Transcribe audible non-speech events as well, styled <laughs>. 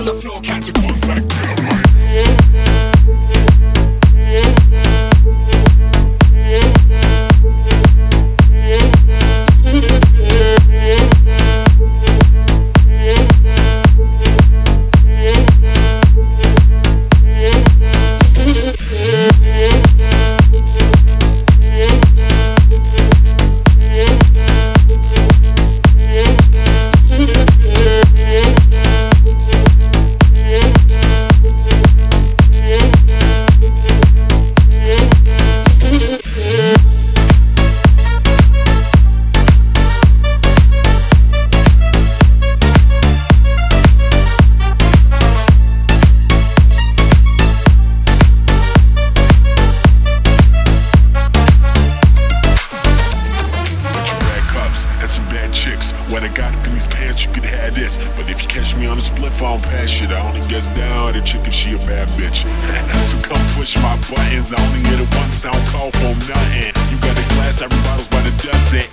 on the floor, catch a contact. chance you could have this. But if you catch me on the split, I don't pass shit. I only guess down the chick if she a bad bitch. <laughs> so come push my buttons. I only get a one sound call for nothing. You got a glass, every bottle's by the dozen.